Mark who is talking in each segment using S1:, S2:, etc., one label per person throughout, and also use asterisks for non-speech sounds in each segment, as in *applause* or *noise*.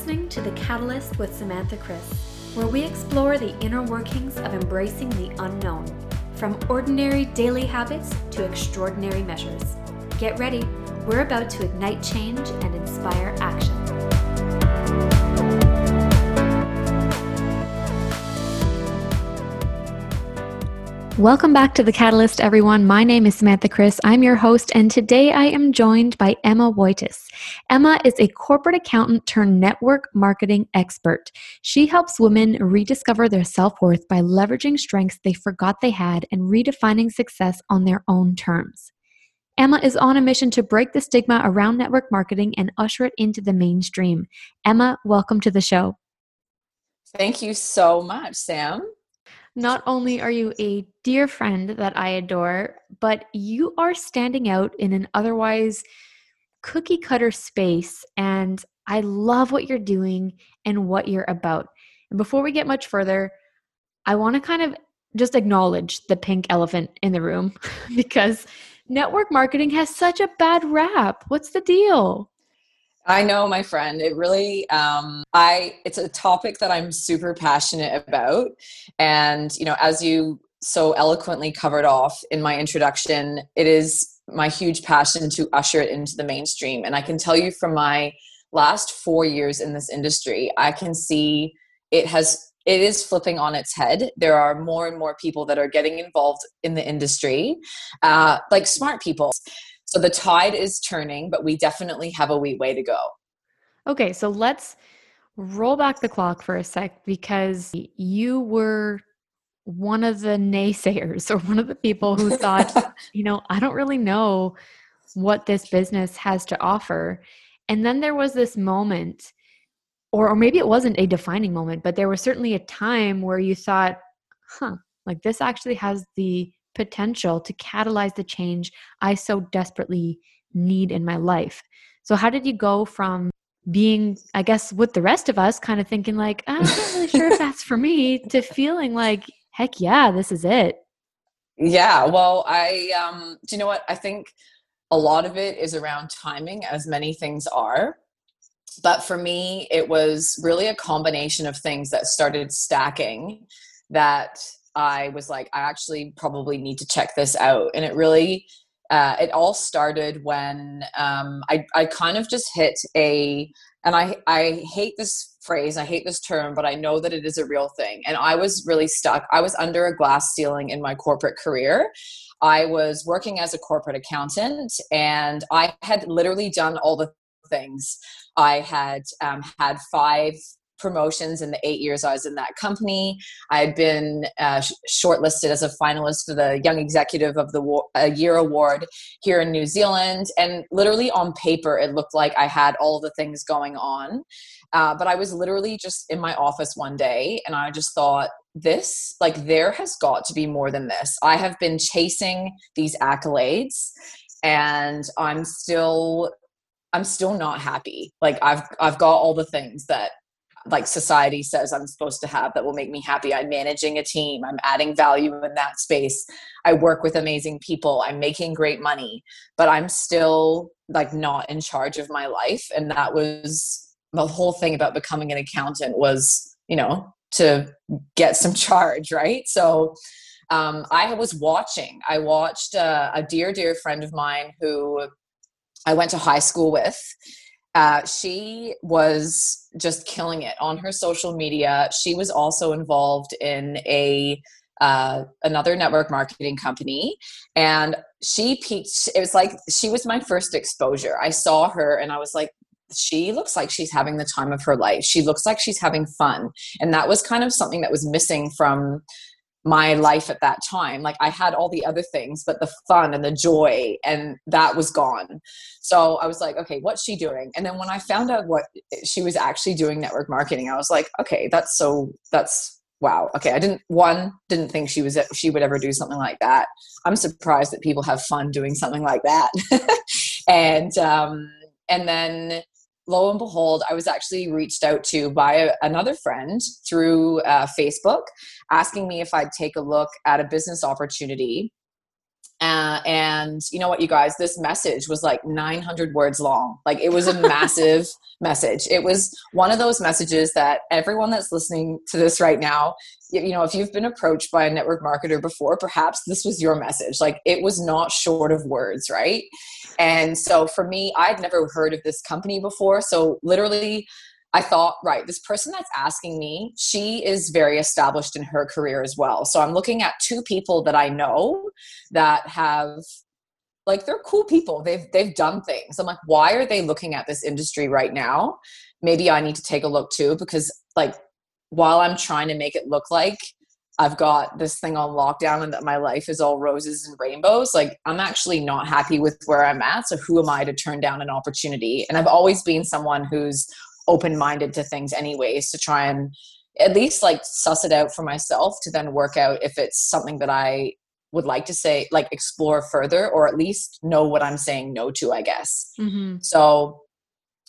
S1: Listening to The Catalyst with Samantha Chris, where we explore the inner workings of embracing the unknown, from ordinary daily habits to extraordinary measures. Get ready, we're about to ignite change and inspire action. Welcome back to The Catalyst, everyone. My name is Samantha Chris. I'm your host, and today I am joined by Emma Wojtas. Emma is a corporate accountant turned network marketing expert. She helps women rediscover their self worth by leveraging strengths they forgot they had and redefining success on their own terms. Emma is on a mission to break the stigma around network marketing and usher it into the mainstream. Emma, welcome to the show.
S2: Thank you so much, Sam.
S1: Not only are you a dear friend that I adore, but you are standing out in an otherwise cookie cutter space. And I love what you're doing and what you're about. And before we get much further, I want to kind of just acknowledge the pink elephant in the room *laughs* because network marketing has such a bad rap. What's the deal?
S2: I know, my friend. It really, um, I. It's a topic that I'm super passionate about, and you know, as you so eloquently covered off in my introduction, it is my huge passion to usher it into the mainstream. And I can tell you from my last four years in this industry, I can see it has it is flipping on its head. There are more and more people that are getting involved in the industry, uh, like smart people. So the tide is turning, but we definitely have a wee way to go.
S1: Okay, so let's roll back the clock for a sec because you were one of the naysayers *laughs* or one of the people who thought, *laughs* you know, I don't really know what this business has to offer. And then there was this moment, or, or maybe it wasn't a defining moment, but there was certainly a time where you thought, huh, like this actually has the potential to catalyze the change I so desperately need in my life. So, how did you go from being, I guess, with the rest of us, kind of thinking like, I'm not really sure if that's for me, to feeling like, heck yeah, this is it?
S2: Yeah, well, I, um, do you know what? I think a lot of it is around timing, as many things are. But for me, it was really a combination of things that started stacking that I was like, I actually probably need to check this out. And it really, uh, it all started when um, I, I kind of just hit a, and I, I hate this phrase, I hate this term, but I know that it is a real thing. And I was really stuck. I was under a glass ceiling in my corporate career. I was working as a corporate accountant and I had literally done all the things. I had um, had five promotions in the eight years I was in that company. I had been uh, shortlisted as a finalist for the Young Executive of the War- Year award here in New Zealand. And literally on paper, it looked like I had all the things going on. Uh, but I was literally just in my office one day and I just thought, this, like, there has got to be more than this. I have been chasing these accolades and I'm still I'm still not happy. Like I've I've got all the things that like society says I'm supposed to have that will make me happy. I'm managing a team. I'm adding value in that space. I work with amazing people. I'm making great money, but I'm still like not in charge of my life. And that was the whole thing about becoming an accountant was, you know, to get some *laughs* charge, right? So um, I was watching. I watched uh, a dear, dear friend of mine who I went to high school with uh, she was just killing it on her social media. She was also involved in a uh, another network marketing company, and she peaked. It was like she was my first exposure. I saw her, and I was like, she looks like she's having the time of her life. She looks like she's having fun, and that was kind of something that was missing from my life at that time. Like I had all the other things, but the fun and the joy and that was gone. So I was like, okay, what's she doing? And then when I found out what she was actually doing network marketing, I was like, okay, that's so that's wow. Okay, I didn't one didn't think she was she would ever do something like that. I'm surprised that people have fun doing something like that. *laughs* and um and then lo and behold, I was actually reached out to by a, another friend through uh, Facebook asking me if I'd take a look at a business opportunity Uh, and you know what, you guys, this message was like 900 words long. Like it was a massive *laughs* message. It was one of those messages that everyone that's listening to this right now, you know, if you've been approached by a network marketer before, perhaps this was your message. Like it was not short of words, right? And so for me, I'd never heard of this company before. So literally, I thought, right, this person that's asking me, she is very established in her career as well. So I'm looking at two people that I know that have like they're cool people. They've they've done things. I'm like, why are they looking at this industry right now? Maybe I need to take a look too because like while I'm trying to make it look like I've got this thing on lockdown and that my life is all roses and rainbows, like I'm actually not happy with where I'm at. So who am I to turn down an opportunity? And I've always been someone who's open minded to things anyways to try and at least like suss it out for myself to then work out if it's something that I would like to say like explore further or at least know what I'm saying no to I guess. Mm-hmm. So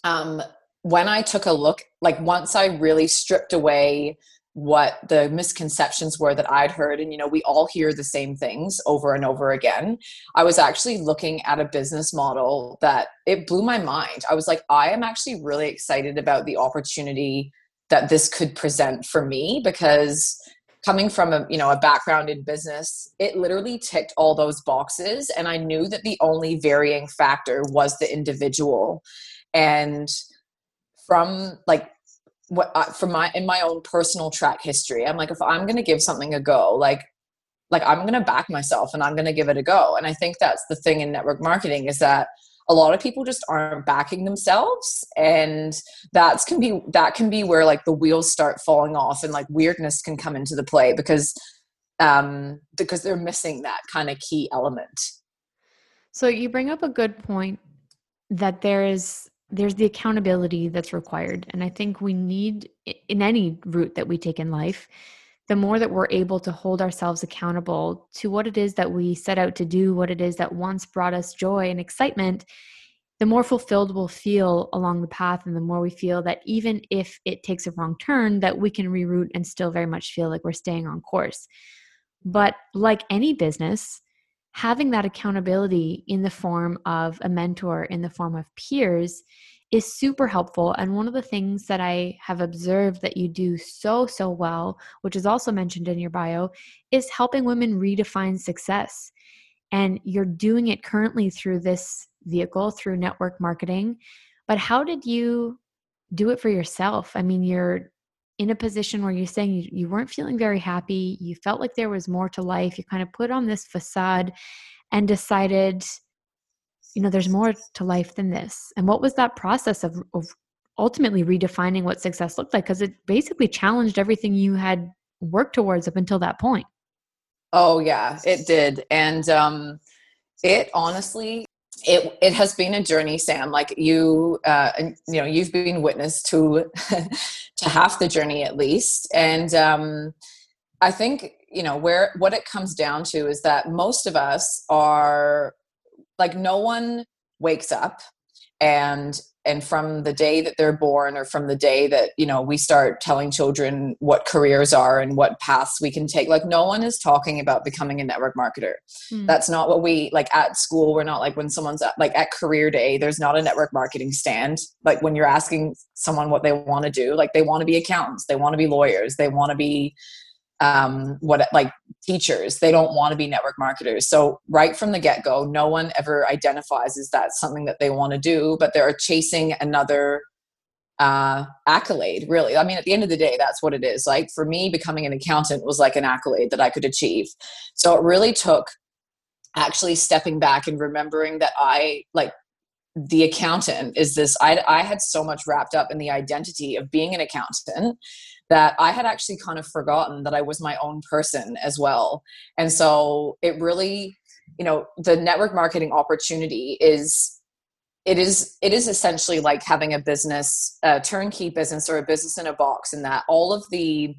S2: um when I took a look like once I really stripped away what the misconceptions were that I'd heard. And, you know, we all hear the same things over and over again. I was actually looking at a business model that it blew my mind. I was like, I am actually really excited about the opportunity that this could present for me because coming from a you know a background in business it literally ticked all those boxes and i knew that the only varying factor was the individual and from like what uh, from my in my own personal track history i'm like if i'm going to give something a go like like i'm going to back myself and i'm going to give it a go. And i think that's the thing in network marketing is that a lot of people just aren't backing themselves. And that's can be that can be where like the wheels start falling off and like weirdness can come into the play because um because they're missing that kind of key element.
S1: So you bring up a good point that there is there's the accountability that's required. And I think we need, in any route that we take in life, the more that we're able to hold ourselves accountable to what it is that we set out to do, what it is that once brought us joy and excitement, the more fulfilled we'll feel along the path and the more we feel that even if it takes a wrong turn that we can reroute and still very much feel like we're staying on course but like any business having that accountability in the form of a mentor, in the form of peers, is super helpful. And one of the things that I have observed that you do so, so well, which is also mentioned in your bio, is helping women redefine success. And you're doing it currently through this vehicle, through network marketing. But how did you do it for yourself? I mean, you're in a position where you're saying you, you weren't feeling very happy, you felt like there was more to life, you kind of put on this facade and decided, you know, there's more to life than this. And what was that process of, of ultimately redefining what success looked like? Because it basically challenged everything you had worked towards up until that point.
S2: Oh, yeah, it did. And um, it honestly it it has been a journey sam like you uh you know you've been witness to *laughs* to half the journey at least. And um i think you know where what it comes down to is that most of us are like no one wakes up and and from the day that they're born or from the day that you know we start telling children what careers are and what paths we can take like no one is talking about becoming a network marketer mm. that's not what we like at school we're not like when someone's at, like at career day there's not a network marketing stand like when you're asking someone what they want to do like they want to be accountants they want to be lawyers they want to be um, what like teachers they don't want to be network marketers. So right from the get-go no one ever identifies as that something that they want to do but they're chasing another uh, accolade really. I mean at the end of the day that's what it is. Like for me becoming an accountant was like an accolade that i could achieve. So it really took actually stepping back and remembering that i like the accountant is this I, I had so much wrapped up in the identity of being an accountant that I had actually kind of forgotten that I was my own person as well. And so it really, you know, the network marketing opportunity is it is it is essentially like having a business a turnkey business or a business in a box in that all of the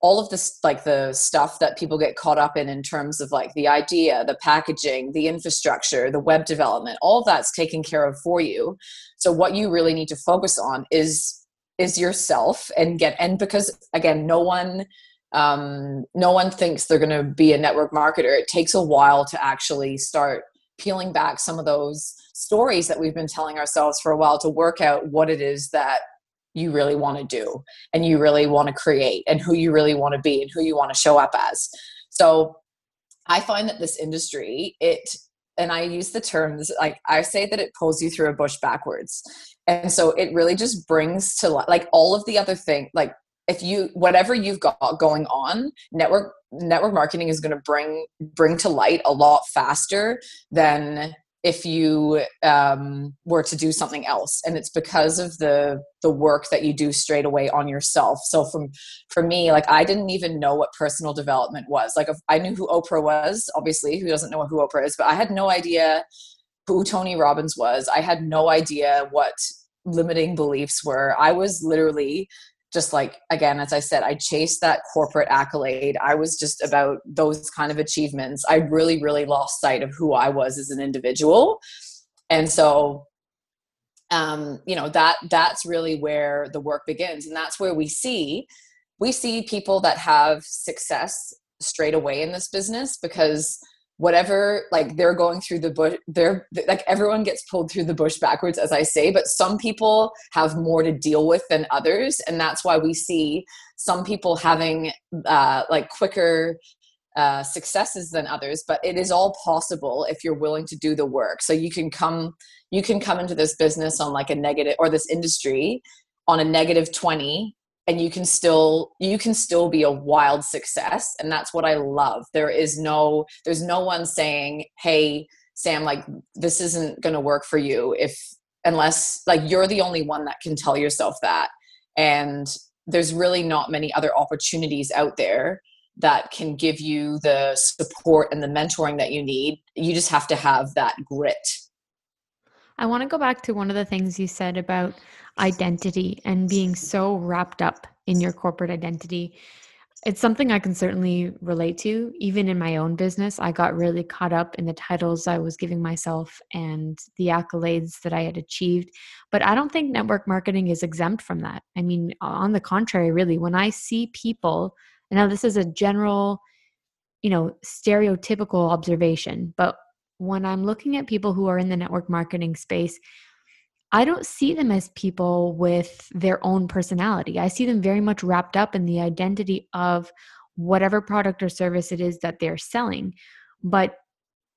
S2: all of this like the stuff that people get caught up in in terms of like the idea the packaging the infrastructure the web development all of that's taken care of for you so what you really need to focus on is is yourself and get and because again no one um, no one thinks they're going to be a network marketer. It takes a while to actually start peeling back some of those stories that we've been telling ourselves for a while to work out what it is that you really want to do and you really want to create and who you really want to be and who you want to show up as. So i find that this industry it and i use the terms like i say that it pulls you through a bush backwards. And so it really just brings to like all of the other thing like if you whatever you've got going on network network marketing is going to bring bring to light a lot faster than if you um, were to do something else and it's because of the the work that you do straight away on yourself. So from for me like i didn't even know what personal development was. Like if, i knew who oprah was obviously who doesn't know who oprah is but i had no idea who tony robbins was. I had no idea what limiting beliefs were. I was literally just like again as i said i chased that corporate accolade. I was just about those kind of achievements. I really really lost sight of who i was as an individual. And so um you know that that's really where the work begins. And that's where we see we see people that have success straight away in this business because whatever like they're going through the bush they're like everyone gets pulled through the bush backwards as i say but some people have more to deal with than others and that's why we see some people having uh, like quicker uh, successes than others but it is all possible if you're willing to do the work. So you can come you can come into this business on like a negative or this industry on a negative 20 and you can still you can still be a wild success and that's what i love. There is no there's no one saying hey sam like this isn't going to work for you if unless like you're the only one that can tell yourself that. And there's really not many other opportunities out there that can give you the support and the mentoring that you need. You just have to have that grit.
S1: I want to go back to one of the things you said about identity and being so wrapped up in your corporate identity. It's something I can certainly relate to. Even in my own business, I got really caught up in the titles I was giving myself and the accolades that I had achieved. But I don't think network marketing is exempt from that. I mean, on the contrary, really, when I see people, now this is a general, you know, stereotypical observation, but when I'm looking at people who are in the network marketing space, I don't see them as people with their own personality. I see them very much wrapped up in the identity of whatever product or service it is that they're selling. But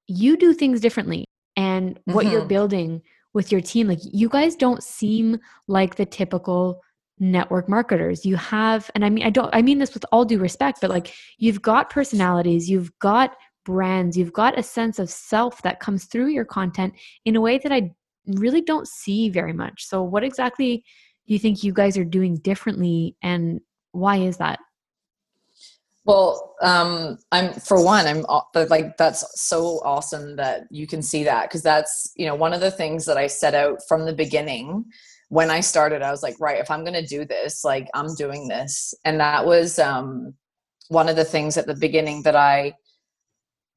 S1: you do things differently. And mm-hmm. what you're mm-hmm. building with your team, like you guys don't seem like the typical network marketers you have and i mean i don't i mean this with all due respect but like you've got personalities you've got brands you've got a sense of self that comes through your content in a way that i really don't see very much. So, what exactly do you think you guys are doing differently, and why is that?
S2: Well, um, I'm for one, I'm like that's so awesome that you can see that because that's you know one of the things that I set out from the beginning when I started. I was like, right, if I'm going to do this, like I'm doing this, and that was um, one of the things at the beginning that I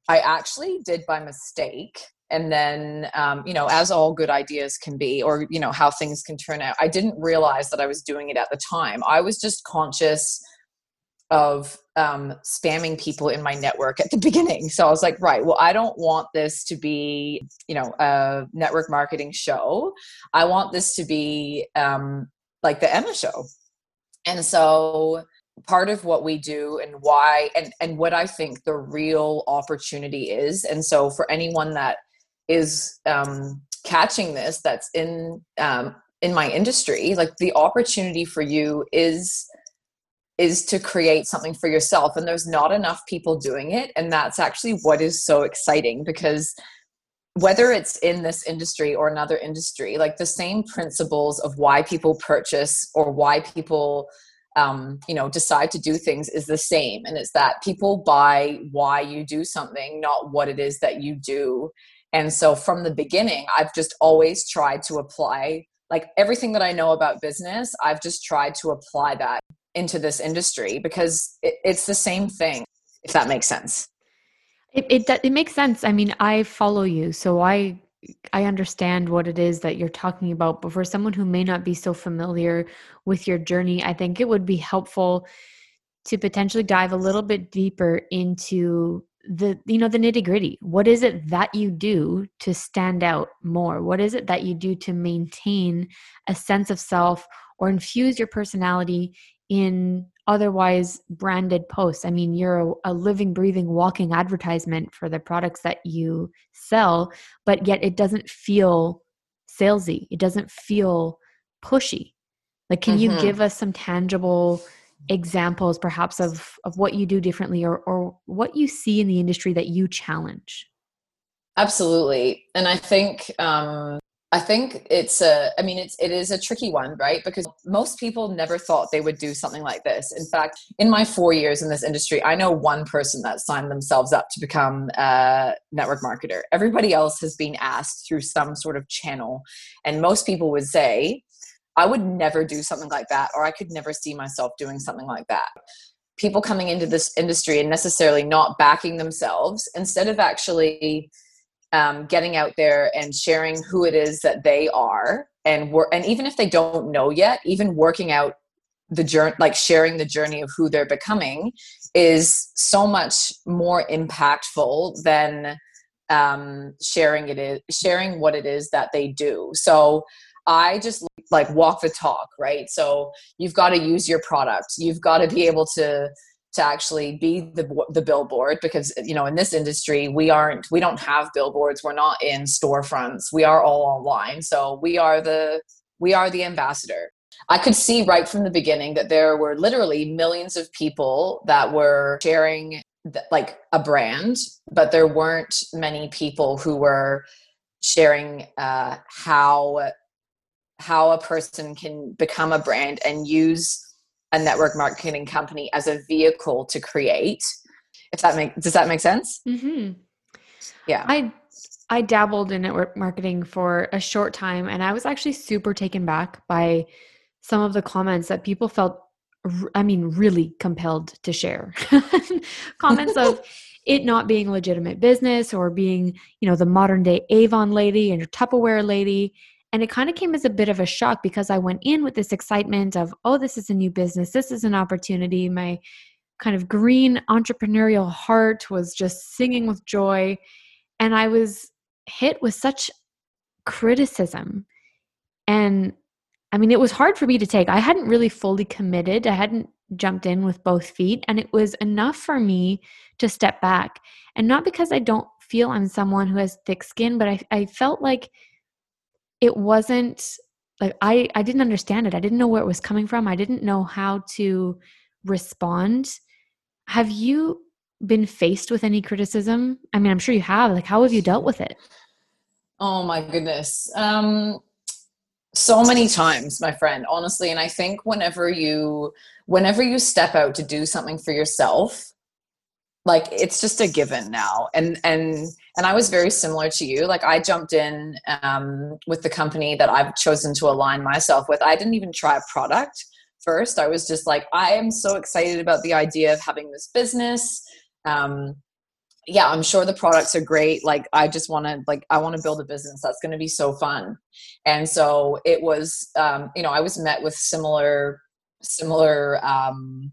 S2: I actually did by mistake and then um, you know as all good ideas can be or you know how things can turn out i didn't realize that i was doing it at the time. I was just conscious of um, spamming people in my network at the *laughs* beginning. So i was like right well i don't want this to be you know a network marketing show. I want this to be um, like the emma show. And so part of what we do and why and and what i think the real opportunity is and so for anyone that is um, catching this that's in um, in my industry like the opportunity for you is is to create something for yourself and there's not enough people doing it and that's actually what is so exciting because whether it's in this industry or another industry like the same principles of why people purchase or why people um, you know decide to do things is the same and it's that people buy why you do something not what it is that you do and so from the beginning, I've just always tried to apply like everything that I know about business, I've just tried to apply that into this industry because it, it's the same thing, if that makes sense.
S1: It, it it makes sense. I mean, I follow you, so I I understand what it is that you're talking about. But for someone who may not be so familiar with your journey, I think it would be helpful to potentially dive a little bit deeper into the you know the nitty gritty what is it that you do to stand out more? What is it that you do to maintain a sense of self or infuse your personality in otherwise branded posts? I mean you're a, a living breathing walking advertisement for the products that you sell but yet it doesn't feel salesy. It doesn't feel pushy. Like can mm-hmm. you give us some tangible examples perhaps of of what you do differently or or what you see in the industry that you challenge?
S2: Absolutely. And i think um i think it's a i mean it's it is a tricky one right? Because most people never thought they would do something like this. In fact in my four years in this industry i know one person that signed themselves up to become a network marketer. Everybody else has been asked through some sort of channel. And most people would say I would never do something like that, or I could never see myself doing something like that. People coming into this industry and necessarily not backing themselves, instead of actually um, getting out there and sharing who it is that they are, and and even if they don't know yet, even working out the journey, like sharing the journey of who they're becoming, is so much more impactful than um, sharing it is sharing what it is that they do. So I just like walk the talk, right? So you've got to use your product. You've got to be able to to actually be the the billboard because you know in this industry we aren't we don't have billboards. We're not in storefronts. We are all online. So we are the we are the ambassador. I could see right from the beginning that there were literally millions of people that were sharing like a brand, but there weren't many people who were sharing uh, how how a person can become a brand and use a network marketing company as a vehicle to create. If that make does that make sense?
S1: Mm-hmm. yeah. I i dabbled in network marketing for a short time and i was actually super taken back by some of the comments that people felt i mean really compelled to share. *laughs* Comments of *laughs* it not being legitimate business or being you know the modern day avon lady and your tupperware lady and it kind of came as a bit of a shock because I went in with this excitement of, oh, this is a new business, this is an opportunity. My kind of green entrepreneurial heart was just singing with joy. And I was hit with such criticism. And I mean, it was hard for me to take. I hadn't really fully committed, I hadn't jumped in with both feet. And it was enough for me to step back. And not because I don't feel I'm someone who has thick skin, but I, I felt like it wasn't like I I didn't understand it. I didn't know where it was coming from. I didn't know how to respond. Have you been faced with any criticism? I mean, I'm sure you have. Like how have you dealt with it?
S2: Oh my goodness. Um so many times, my friend, honestly, and I think whenever you whenever you step out to do something for yourself, like it's just a given now and and and i was very similar to you. Like i jumped in um, with the company that i've chosen to align myself with. I didn't even try a product first. I was just like i am so excited about the idea of having this business. Um, yeah i'm sure the products are great. Like i just want to like i want to build a business. That's going to be so fun. And so it was um, you know i was met with similar similar um,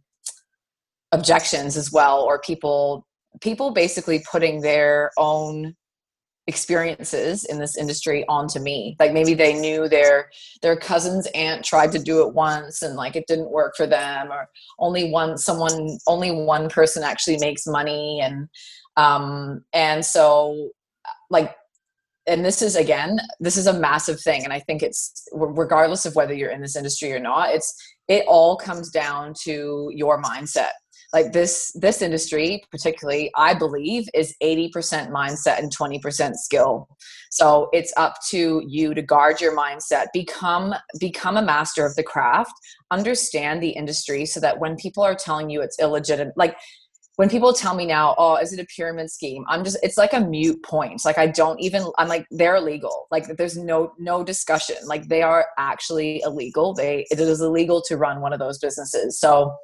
S2: objections as well or people people basically putting their own experiences in this industry onto me. Like maybe they knew their their cousin's aunt tried to do it once and like it didn't work for them or only one someone only one person actually makes money and um and so like and this is again this is a massive thing and i think it's regardless of whether you're in this industry or not it's it all comes down to your mindset like this this industry particularly i believe is 80% mindset and 20% skill so it's up to you to guard your mindset become become a master of the craft understand the industry so that when people are telling you it's illegitimate like when people tell me now, oh, is it a pyramid scheme? I'm just, it's like a mute point. Like I don't even, I'm like, they're illegal. Like there's no, no discussion. Like they are actually illegal. They, it is illegal to run one of those businesses. So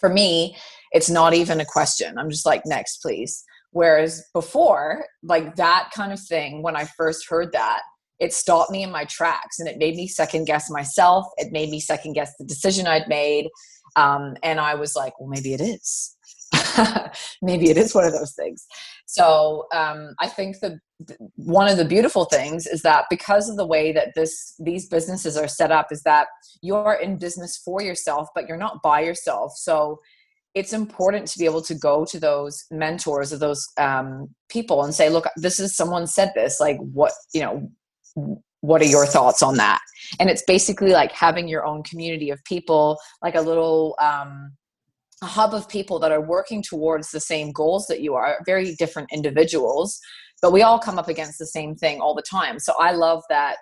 S2: for me, it's not even a question. I'm just like, next, please. Whereas before, like that kind of thing, when I first heard that, it stopped me in my tracks and it made me second guess myself. It made me second guess the decision I'd made. Um, and I was like, well, maybe it is. *laughs* maybe it is one of those things. So um, I think the one of the beautiful things is that because of the way that this these businesses are set up, is that you're in business for yourself, but you're not by yourself. So it's important to be able to go to those mentors or those um, people and say, look, this is someone said this. Like, what you know, what are your thoughts on that? And it's basically like having your own community of people, like a little um, a hub of people that are working towards the same goals that you are. Very different individuals, but we all come up against the same thing all the time. So I love that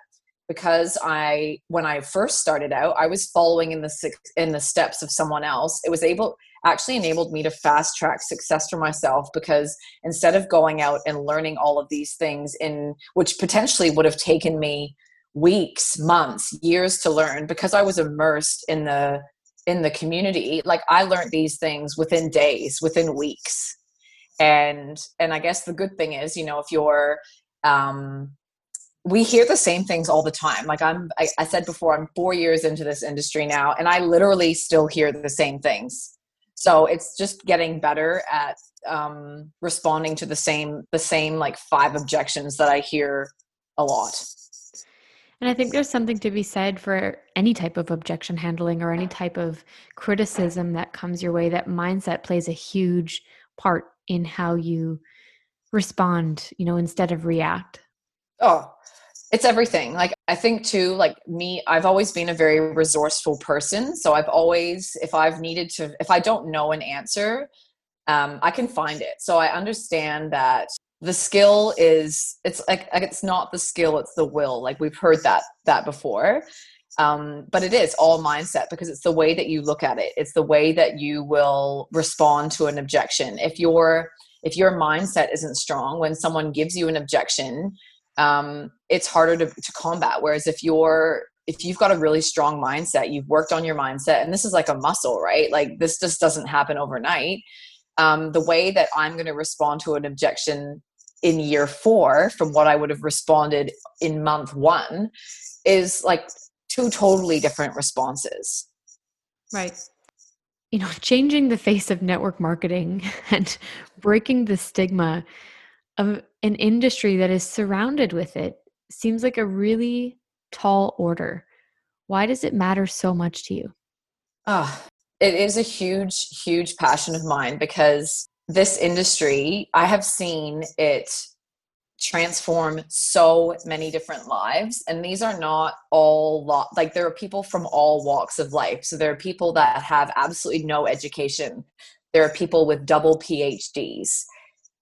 S2: because I when I first started out, I was following in the in the steps of someone else. It was able actually enabled me to fast track success for myself because instead of going out and learning all of these things in which potentially would have taken me weeks, months, years to learn because I was immersed in the in the community, like I learned these things within days, within weeks. And and I guess the good thing is, you know, if you're um we hear the same things all the time. Like I'm, I, I, said before, I'm four years into this industry now, and I literally still hear the same things. So it's just getting better at um, responding to the same, the same like five objections that I hear a lot.
S1: And I think there's something to be said for any type of objection handling or any type of criticism that comes your way. That mindset plays a huge part in how you respond, you know, instead of react.
S2: Oh, it's everything like i think too like me i've always been a very resourceful person so i've always if i've needed to if i don't know an answer um, i can find it so i understand that the skill is it's like it's not the skill it's the will like we've heard that that before um, but it is all mindset because it's the way that you look at it it's the way that you will respond to an objection if your if your mindset isn't strong when someone gives you an objection um, it's harder to, to combat. Whereas if you're if you've got a really strong mindset, you've worked on your mindset, and this is like a muscle, right? Like this just doesn't happen overnight. Um, the way that I'm going to respond to an objection in year four from what I would have responded in month one is like two totally different responses.
S1: Right. You know, changing the face of network marketing *laughs* and breaking the stigma of an industry that is surrounded with it seems like a really tall order. Why does it matter so much to you?
S2: Oh, it is a huge, huge passion of mine because this industry, I have seen it transform so many different lives and these are not all like there are people from all walks of life. So there are people that have absolutely no education. There are people with double phds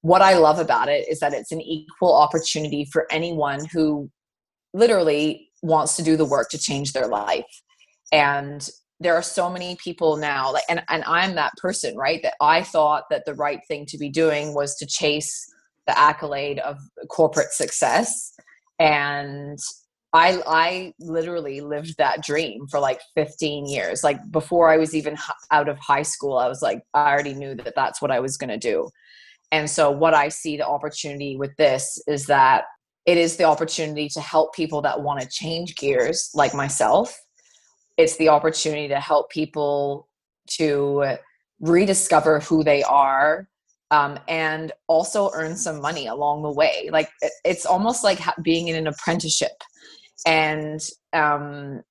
S2: what I love about it is that it's an equal opportunity for anyone who literally wants to do the work to change their life. And there are so many people now like and, and i'm that person right that i thought that the right thing to be doing was to chase the accolade of corporate success and i i literally lived that dream for like 15 years like before i was even out of high school i was like i already knew that that's what i was going to do and so, what I see the opportunity with this is that it is the opportunity to help people that want to change gears, like myself. It's the opportunity to help people to rediscover who they are um, and also earn some money along the way. Like it's almost like being in an apprenticeship. And um,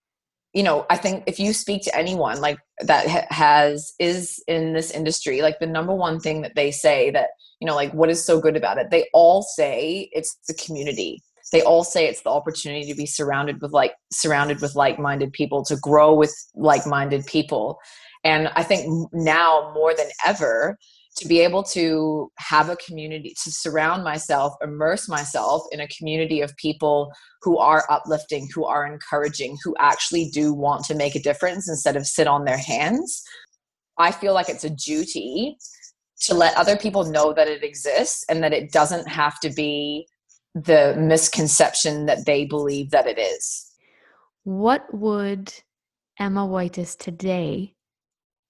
S2: you know i think if you speak to anyone like that ha- has is in this industry like the number one thing that they say that you know like what is so good about it they all say it's the community they all say it's the opportunity to be surrounded with like surrounded with like-minded people to grow with like-minded people. And i think now more than ever to be able to have a community to surround myself immerse myself in a community of people who are uplifting who are encouraging who actually do want to make a difference instead of sit on their hands i feel like it's a duty to let other people know that it exists and that it doesn't have to be the misconception that they believe that it is
S1: what would emma Wojtas today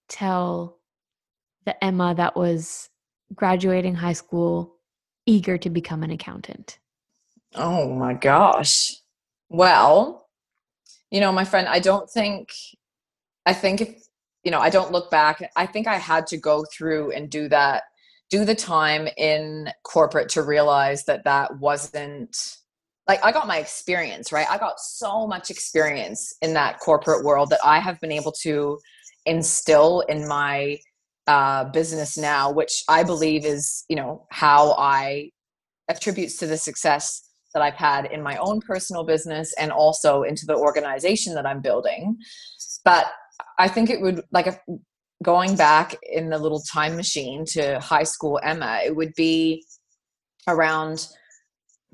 S1: tell the Emma that was graduating high school, eager to become an accountant?
S2: Oh my gosh. Well, you know, my friend, I don't think, I think if, you know, I don't look back. I think I had to go through and do that, do the time in corporate to realize that that wasn't like I got my experience, right? I got so much experience in that corporate world that I have been able to instill in my uh, business now, which I believe is, you know, how I attributes to the success that I've had in my own personal business and also into the organization that I'm building. But I think it would like going back in the little time machine to high school Emma, it would be around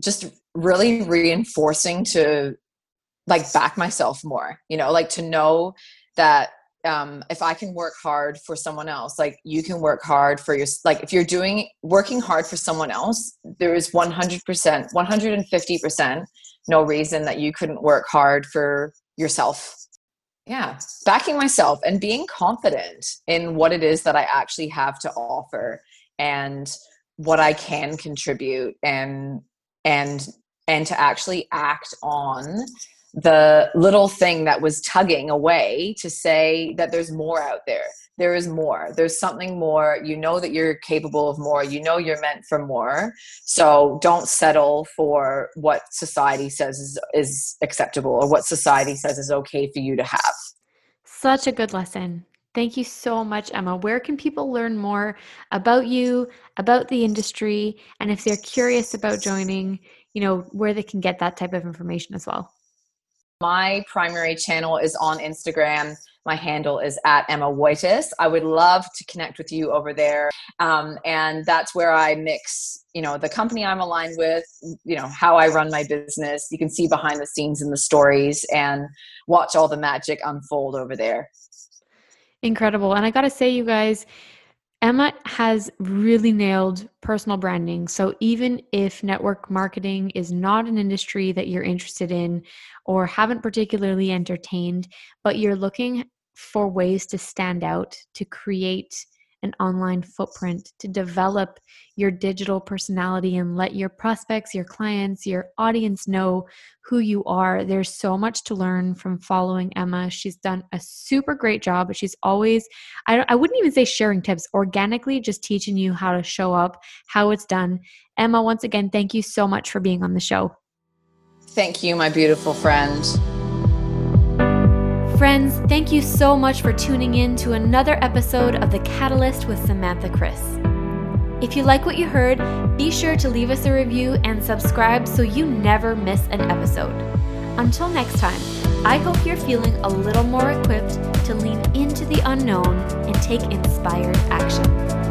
S2: just really reinforcing to like back myself more, you know, like to know that um, if I can work hard for someone else, like you can work hard for your, like if you're doing working hard for someone else, there is 100%, 150% no reason that you couldn't work hard for yourself. Yeah, backing myself and being confident in what it is that I actually have to offer and what I can contribute and and and to actually act on the little thing that was tugging away to say that there's more out there. There is more. There's something more. You know that you're capable of more. You know you're meant for more. So don't settle for what society says is, is acceptable or what society says is okay for you to have.
S1: Such a good lesson. Thank you so much, Emma. Where can people learn more about you, about the industry, and if they're curious about joining, you know, where they can get that type of information as well?
S2: My primary channel is on Instagram. My handle is at Emma Wojtas. I would love to connect with you over there. Um, and that's where I mix, you know, the company I'm aligned with, you know, how I run my business. You can see behind the scenes in the stories and watch all the magic unfold over there.
S1: Incredible. And I got to say, you guys, Emma has really nailed personal branding. So even if network marketing is not an industry that you're interested in or haven't particularly entertained, but you're looking for ways to stand out, to create an online footprint to develop your digital personality and let your prospects, your clients, your audience know who you are. There's so much to learn from following Emma. She's done a super great job, but she's always, I, I wouldn't even say sharing tips, organically just teaching you how to show up, how it's done. Emma, once again, thank you so much for being on the show.
S2: Thank you, my beautiful friend.
S1: Friends, thank you so much for tuning in to another episode of The Catalyst with Samantha Chris. If you like what you heard, be sure to leave us a review and subscribe so you never miss an episode. Until next time, I hope you're feeling a little more equipped to lean into the unknown and take inspired action.